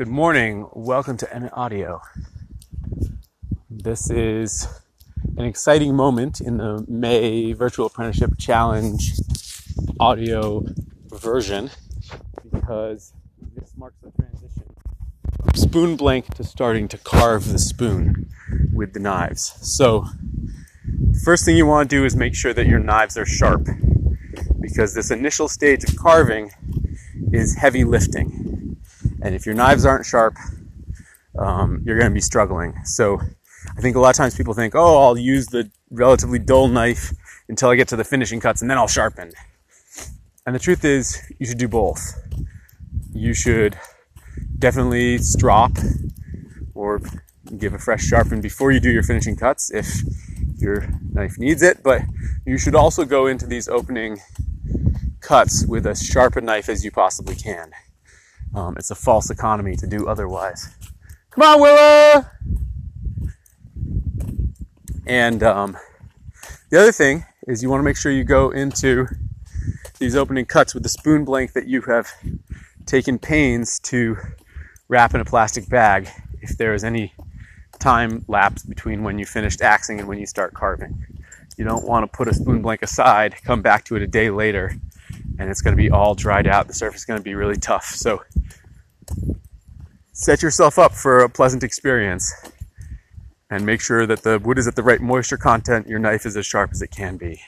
Good morning. Welcome to Emmett Audio. This is an exciting moment in the May Virtual Apprenticeship Challenge audio version because this marks the transition from spoon blank to starting to carve the spoon with the knives. So, first thing you want to do is make sure that your knives are sharp because this initial stage of carving is heavy lifting and if your knives aren't sharp, um, you're going to be struggling. So I think a lot of times people think, oh, I'll use the relatively dull knife until I get to the finishing cuts and then I'll sharpen. And the truth is, you should do both. You should definitely strop or give a fresh sharpen before you do your finishing cuts if your knife needs it, but you should also go into these opening cuts with as sharp a knife as you possibly can. Um, it's a false economy to do otherwise. Come on, Willa! And um, the other thing is you want to make sure you go into these opening cuts with the spoon blank that you have taken pains to wrap in a plastic bag if there is any time lapse between when you finished axing and when you start carving. You don't want to put a spoon blank aside, come back to it a day later, and it's going to be all dried out. The surface is going to be really tough. So set yourself up for a pleasant experience and make sure that the wood is at the right moisture content, your knife is as sharp as it can be.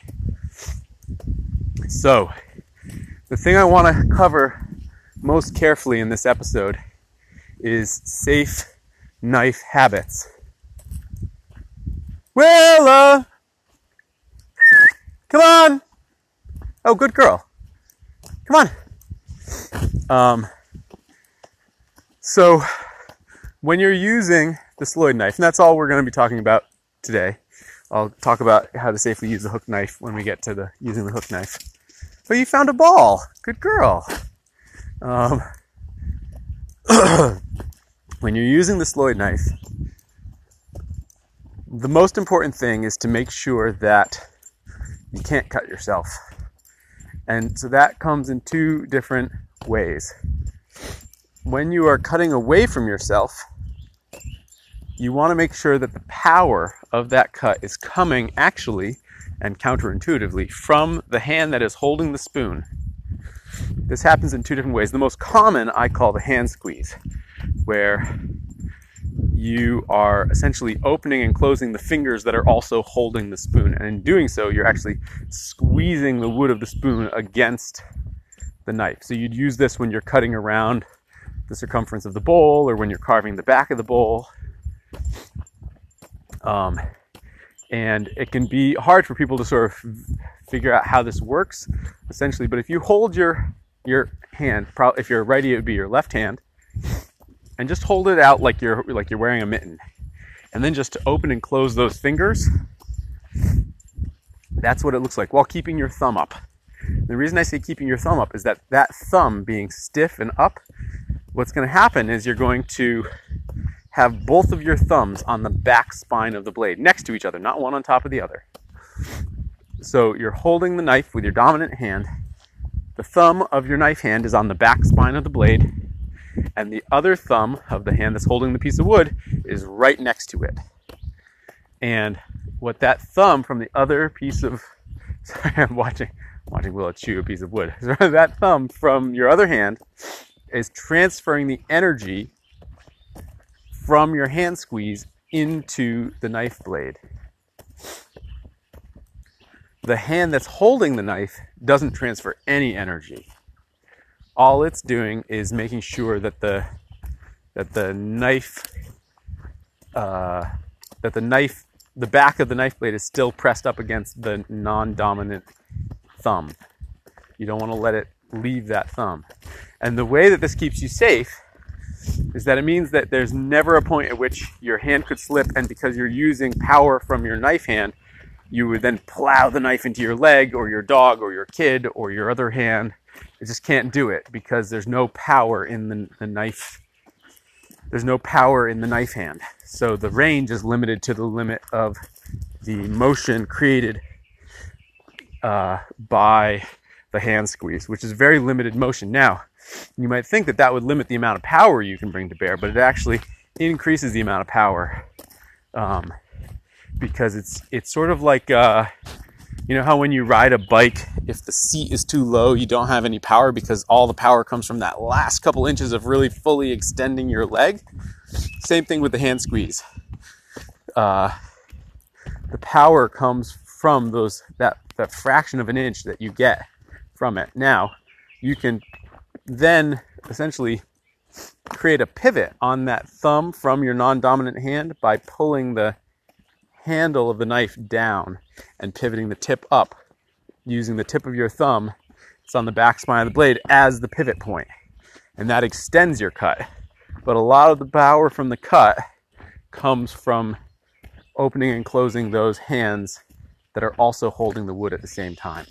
So, the thing I want to cover most carefully in this episode is safe knife habits. Willa! Come on! Oh, good girl. Come on. Um, so, when you're using the Sloyd knife, and that's all we're going to be talking about today. I'll talk about how to safely use the hook knife when we get to the using the hook knife. But you found a ball. Good girl. Um, when you're using the Sloyd knife, the most important thing is to make sure that you can't cut yourself. And so that comes in two different ways. When you are cutting away from yourself, you want to make sure that the power of that cut is coming actually and counterintuitively from the hand that is holding the spoon. This happens in two different ways. The most common I call the hand squeeze, where you are essentially opening and closing the fingers that are also holding the spoon. And in doing so, you're actually squeezing the wood of the spoon against the knife. So you'd use this when you're cutting around the circumference of the bowl or when you're carving the back of the bowl. Um, and it can be hard for people to sort of figure out how this works essentially. But if you hold your your hand, if you're righty, it would be your left hand and just hold it out like you're like you're wearing a mitten. And then just to open and close those fingers. That's what it looks like while keeping your thumb up. The reason I say keeping your thumb up is that that thumb being stiff and up, what's going to happen is you're going to have both of your thumbs on the back spine of the blade next to each other, not one on top of the other. So you're holding the knife with your dominant hand. The thumb of your knife hand is on the back spine of the blade, and the other thumb of the hand that's holding the piece of wood is right next to it. And what that thumb from the other piece of sorry, I'm watching watching Willow chew a piece of wood. that thumb from your other hand is transferring the energy from your hand squeeze into the knife blade. The hand that's holding the knife doesn't transfer any energy all it's doing is making sure that the that the knife uh, that the knife the back of the knife blade is still pressed up against the non-dominant thumb. You don't want to let it leave that thumb. And the way that this keeps you safe is that it means that there's never a point at which your hand could slip and because you're using power from your knife hand, you would then plow the knife into your leg or your dog or your kid or your other hand it just can't do it because there's no power in the, the knife. There's no power in the knife hand. So the range is limited to the limit of the motion created uh, by the hand squeeze, which is very limited motion. Now, You might think that that would limit the amount of power you can bring to bear, but it actually increases the amount of power um, because it's it's sort of like uh, you know how when you ride a bike, if the seat is too low, you don't have any power because all the power comes from that last couple inches of really fully extending your leg. Same thing with the hand squeeze. Uh, the power comes from those that that fraction of an inch that you get from it. Now, you can then essentially create a pivot on that thumb from your non-dominant hand by pulling the handle of the knife down and pivoting the tip up using the tip of your thumb. It's on the back spine of the blade as the pivot point, and that extends your cut. But a lot of the power from the cut comes from opening and closing those hands that are also holding the wood at the same time.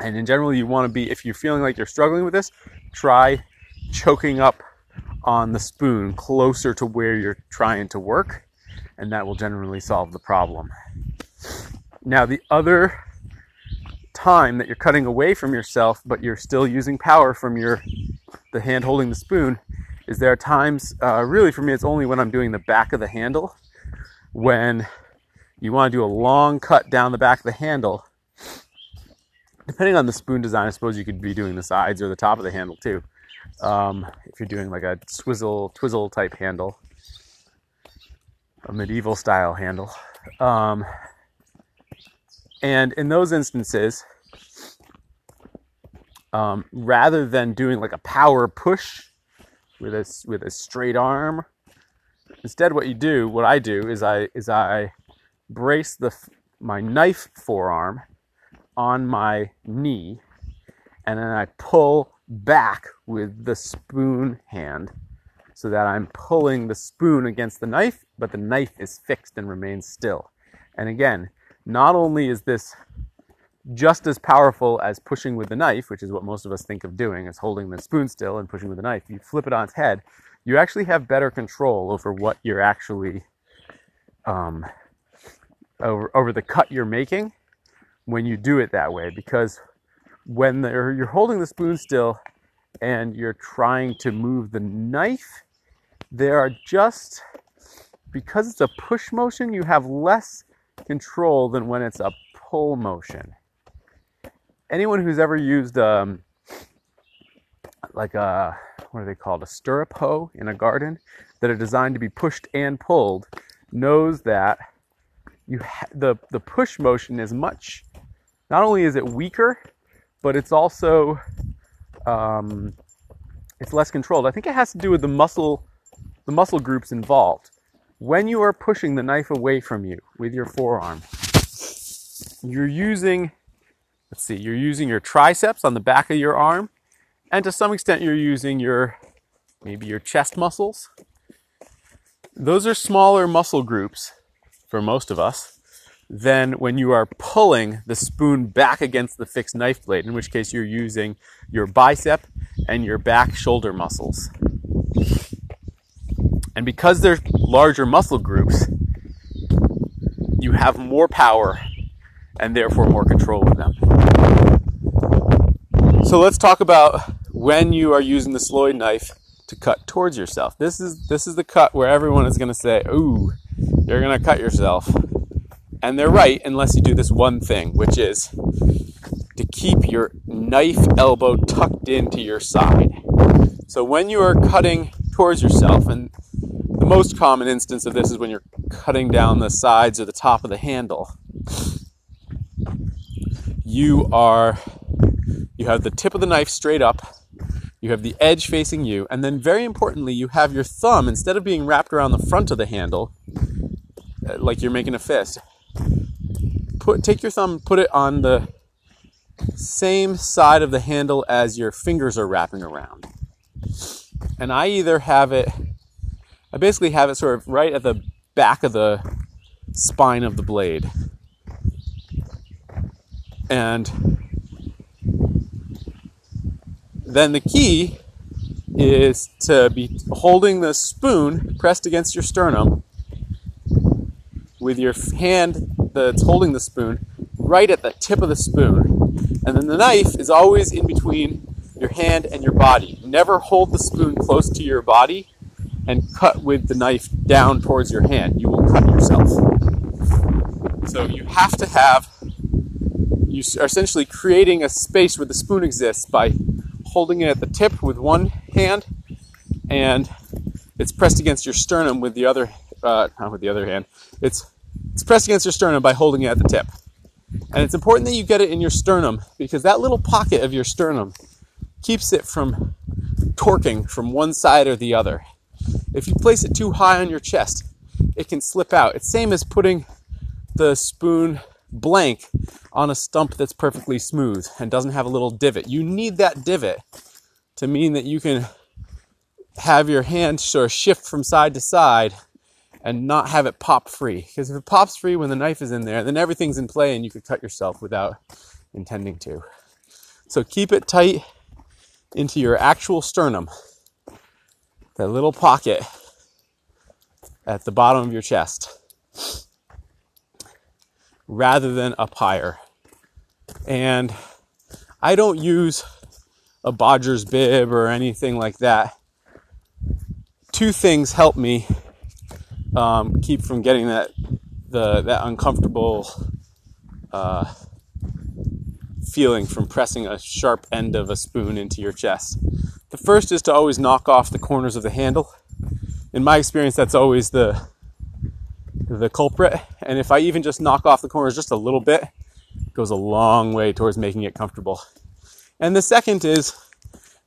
And in general, you want to be, if you're feeling like you're struggling with this, try choking up on the spoon closer to where you're trying to work, and that will generally solve the problem. Now, the other time that you're cutting away from yourself, but you're still using power from your the hand holding the spoon, is there are times, uh, really for me, it's only when I'm doing the back of the handle, when you want to do a long cut down the back of the handle. Depending on the spoon design, I suppose you could be doing the sides or the top of the handle too. Um, if you're doing like a swizzle, twizzle type handle, a medieval style handle. Um, and in those instances, um, rather than doing like a power push with a, with a straight arm, instead what you do, what I do is I is I brace the my knife forearm on my knee, and then I pull back with the spoon hand so that I'm pulling the spoon against the knife, but the knife is fixed and remains still. And again, not only is this just as powerful as pushing with the knife, which is what most of us think of doing, as holding the spoon still and pushing with the knife, you flip it on its head, you actually have better control over what you're actually um, over, over the cut you're making when you do it that way because when you're holding the spoon still and you're trying to move the knife, there are just because it's a push motion, you have less control than when it's a pull motion. Anyone who's ever used um, like a what are they called a stirrup hoe in a garden that are designed to be pushed and pulled knows that you ha- the the push motion is much not only is it weaker but it's also um, it's less controlled. I think it has to do with the muscle, the muscle groups involved. When you are pushing the knife away from you with your forearm, you're using, let's see, you're using your triceps on the back of your arm, and to some extent, you're using your maybe your chest muscles. Those are smaller muscle groups for most of us than when you are pulling the spoon back against the fixed knife blade, in which case you're using your bicep and your back shoulder muscles. And because they're larger muscle groups, you have more power and therefore more control of them. So let's talk about when you are using the Sloyd knife to cut towards yourself. This is this is the cut where everyone is going to say, "Ooh, you're going to cut yourself." And they're right unless you do this one thing, which is to keep your knife elbow tucked into your side. So when you are cutting towards yourself, and the most common instance of this is when you're cutting down the sides or the top of the handle, you are you have the tip of the knife straight up, you have the edge facing you, and then very importantly, you have your thumb instead of being wrapped around the front of the handle, uh, like you're making a fist, put take your thumb, put it on the same side of the handle as your fingers are wrapping around. And I either have it I basically have it sort of right at the back of the spine of the blade. And then the key is to be holding the spoon pressed against your sternum with your hand that's holding the spoon right at the tip of the spoon. And then the knife is always in between your hand and your body. Never hold the spoon close to your body and cut with the knife down towards your hand. You will cut yourself. So you have to have, you are essentially creating a space where the spoon exists by holding it at the tip with one hand and it's pressed against your sternum with the other, uh, not with the other hand. It's, it's pressed against your sternum by holding it at the tip. And it's important that you get it in your sternum because that little pocket of your sternum keeps it from torquing from one side or the other. If you place it too high on your chest, it can slip out. It's same as putting the spoon blank on a stump that's perfectly smooth and doesn't have a little divot. You need that divot to mean that you can have your hand sort of shift from side to side and not have it pop free. Because if it pops free when the knife is in there, then everything's in play and you could cut yourself without intending to. So keep it tight into your actual sternum, that little pocket at the bottom of your chest, rather than up higher. And I don't use a bodger's bib or anything like that. Two things help me um, keep from getting that the that uncomfortable uh, feeling from pressing a sharp end of a spoon into your chest. The first is to always knock off the corners of the handle. In my experience, that's always the the culprit. And if I even just knock off the corners just a little bit, it goes a long way towards making it comfortable. And the second is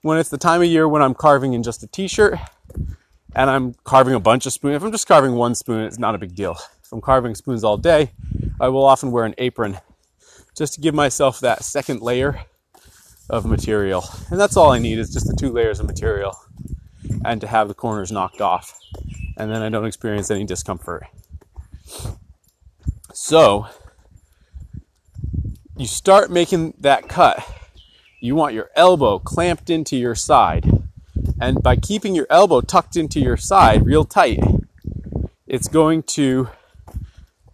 when it's the time of year when I'm carving in just a t-shirt and I'm carving a bunch of spoons. If I'm just carving one spoon, it's not a big deal. If I'm carving spoons all day, I will often wear an apron just to give myself that second layer of material. And that's all I need is just the two layers of material and to have the corners knocked off. And then I don't experience any discomfort. So, you start making that cut. You want your elbow clamped into your side. And by keeping your elbow tucked into your side real tight, it's going to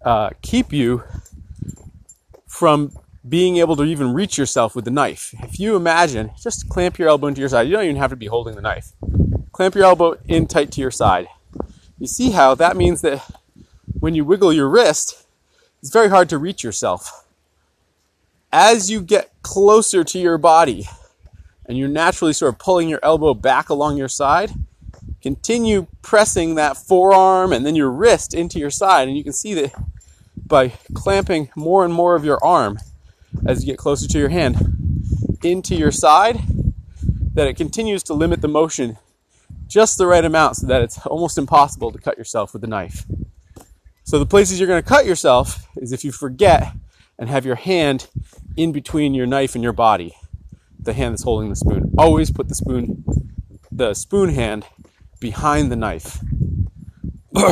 uh, keep you from being able to even reach yourself with the knife. If you imagine, just clamp your elbow into your side. You don't even have to be holding the knife. Clamp your elbow in tight to your side. You see how that means that when you wiggle your wrist, it's very hard to reach yourself. As you get closer to your body and you're naturally sort of pulling your elbow back along your side, continue pressing that forearm and then your wrist into your side. And you can see that by clamping more and more of your arm as you get closer to your hand into your side, that it continues to limit the motion just the right amount so that it's almost impossible to cut yourself with the knife. So the places you're going to cut yourself is if you forget and have your hand in between your knife and your body, the hand that's holding the spoon. Always put the spoon, the spoon hand behind the knife.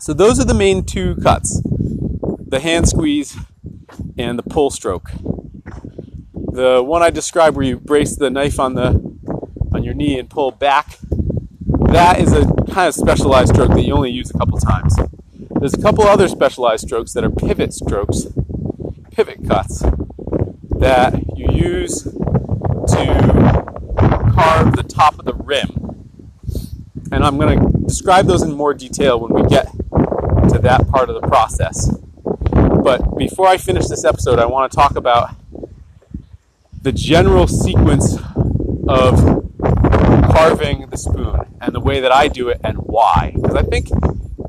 so those are the main two cuts the hand squeeze and the pull stroke. The one I described where you brace the knife on the on your knee and pull back, that is a kind of specialized stroke that you only use a couple times. There's a couple other specialized strokes that are pivot strokes, pivot cuts, that you use to carve the top of the rim. And I'm going to describe those in more detail when we get to that part of the process. But before I finish this episode, I want to talk about the general sequence of carving the spoon and the way that I do it and why. Because I think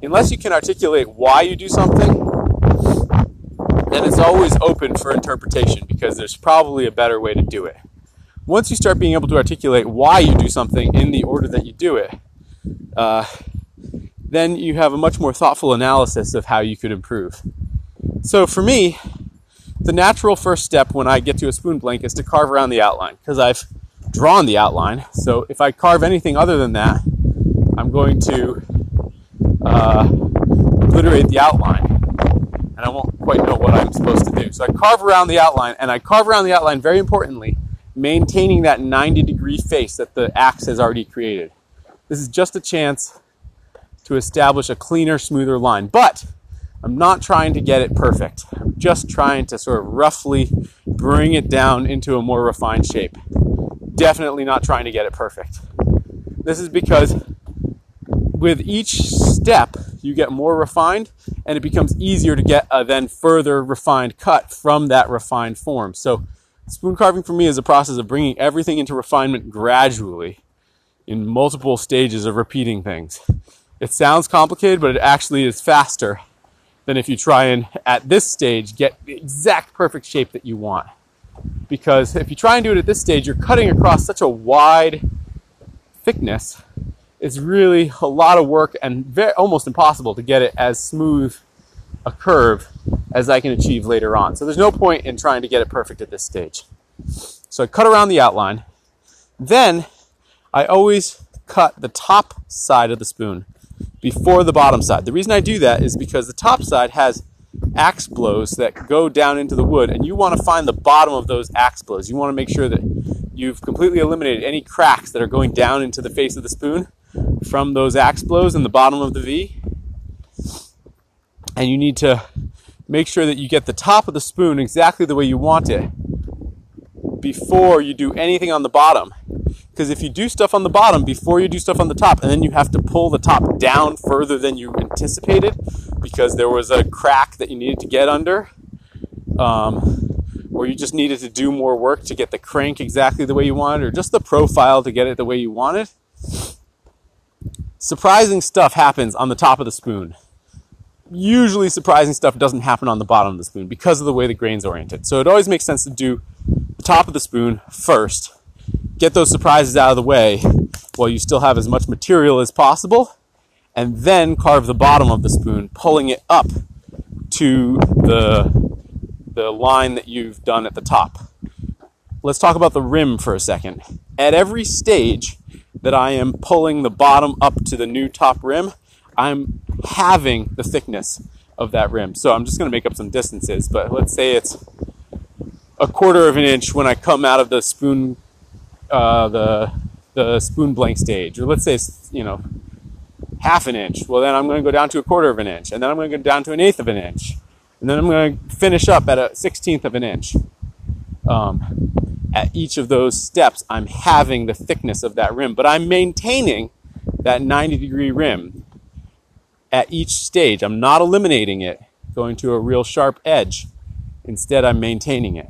unless you can articulate why you do something, then it's always open for interpretation because there's probably a better way to do it. Once you start being able to articulate why you do something in the order that you do it, uh, then you have a much more thoughtful analysis of how you could improve. So for me, the natural first step when I get to a spoon blank is to carve around the outline because I've drawn the outline. So if I carve anything other than that, I'm going to uh, obliterate the outline and I won't quite know what I'm supposed to do. So I carve around the outline and I carve around the outline very importantly, maintaining that 90 degree face that the axe has already created. This is just a chance to establish a cleaner, smoother line. But I'm not trying to get it perfect. I'm just trying to sort of roughly bring it down into a more refined shape. definitely not trying to get it perfect. This is because with each step, you get more refined and it becomes easier to get a then further refined cut from that refined form. So, spoon carving for me is a process of bringing everything into refinement gradually in multiple stages of repeating things. It sounds complicated, but it actually is faster than if you try and, at this stage, get the exact perfect shape that you want. Because if you try and do it at this stage, you're cutting across such a wide thickness it's really a lot of work and very, almost impossible to get it as smooth a curve as I can achieve later on. So there's no point in trying to get it perfect at this stage. So I cut around the outline. Then I always cut the top side of the spoon before the bottom side. The reason I do that is because the top side has axe blows that go down into the wood and you want to find the bottom of those axe blows. You want to make sure that you've completely eliminated any cracks that are going down into the face of the spoon from those axe blows in the bottom of the V. And you need to make sure that you get the top of the spoon exactly the way you want it before you do anything on the bottom. Because if you do stuff on the bottom before you do stuff on the top, and then you have to pull the top down further than you anticipated because there was a crack that you needed to get under, um, or you just needed to do more work to get the crank exactly the way you wanted, or just the profile to get it the way you wanted, surprising stuff happens on the top of the spoon. Usually, surprising stuff doesn't happen on the bottom of the spoon because of the way the grain's oriented. So, it always makes sense to do the top of the spoon first, get those surprises out of the way while you still have as much material as possible, and then carve the bottom of the spoon, pulling it up to the, the line that you've done at the top. Let's talk about the rim for a second. At every stage, that I am pulling the bottom up to the new top rim, I'm having the thickness of that rim. So I'm just going to make up some distances, but let's say it's a quarter of an inch when I come out of the spoon, uh, the the spoon blank stage, or let's say it's you know half an inch. Well, then I'm going to go down to a quarter of an inch, and then I'm going to go down to an eighth of an inch, and then I'm going to finish up at a sixteenth of an inch. Um, at each of those steps, I'm having the thickness of that rim, but I'm maintaining that 90 degree rim at each stage. I'm not eliminating it, going to a real sharp edge. Instead, I'm maintaining it.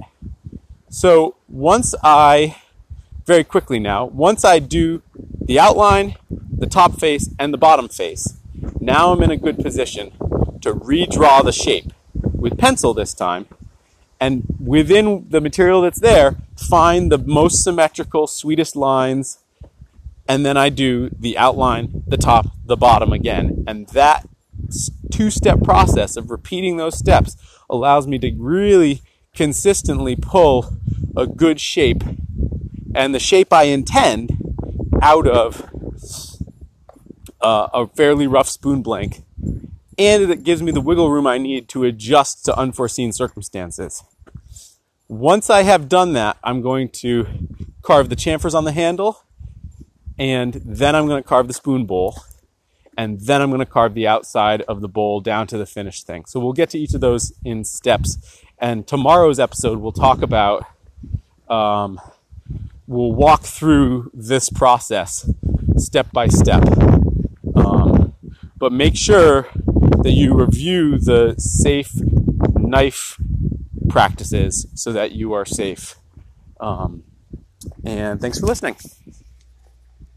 So once I, very quickly now, once I do the outline, the top face, and the bottom face, now I'm in a good position to redraw the shape with pencil this time and within the material that's there, find the most symmetrical, sweetest lines, and then I do the outline, the top, the bottom again. And that two step process of repeating those steps allows me to really consistently pull a good shape and the shape I intend out of uh, a fairly rough spoon blank and it gives me the wiggle room I need to adjust to unforeseen circumstances. Once I have done that, I'm going to carve the chamfers on the handle, and then I'm going to carve the spoon bowl, and then I'm going to carve the outside of the bowl down to the finished thing. So we'll get to each of those in steps. And tomorrow's episode, we'll talk about, um, we'll walk through this process step by step. Um, but make sure that you review the safe knife practices so that you are safe. Um, and thanks for listening.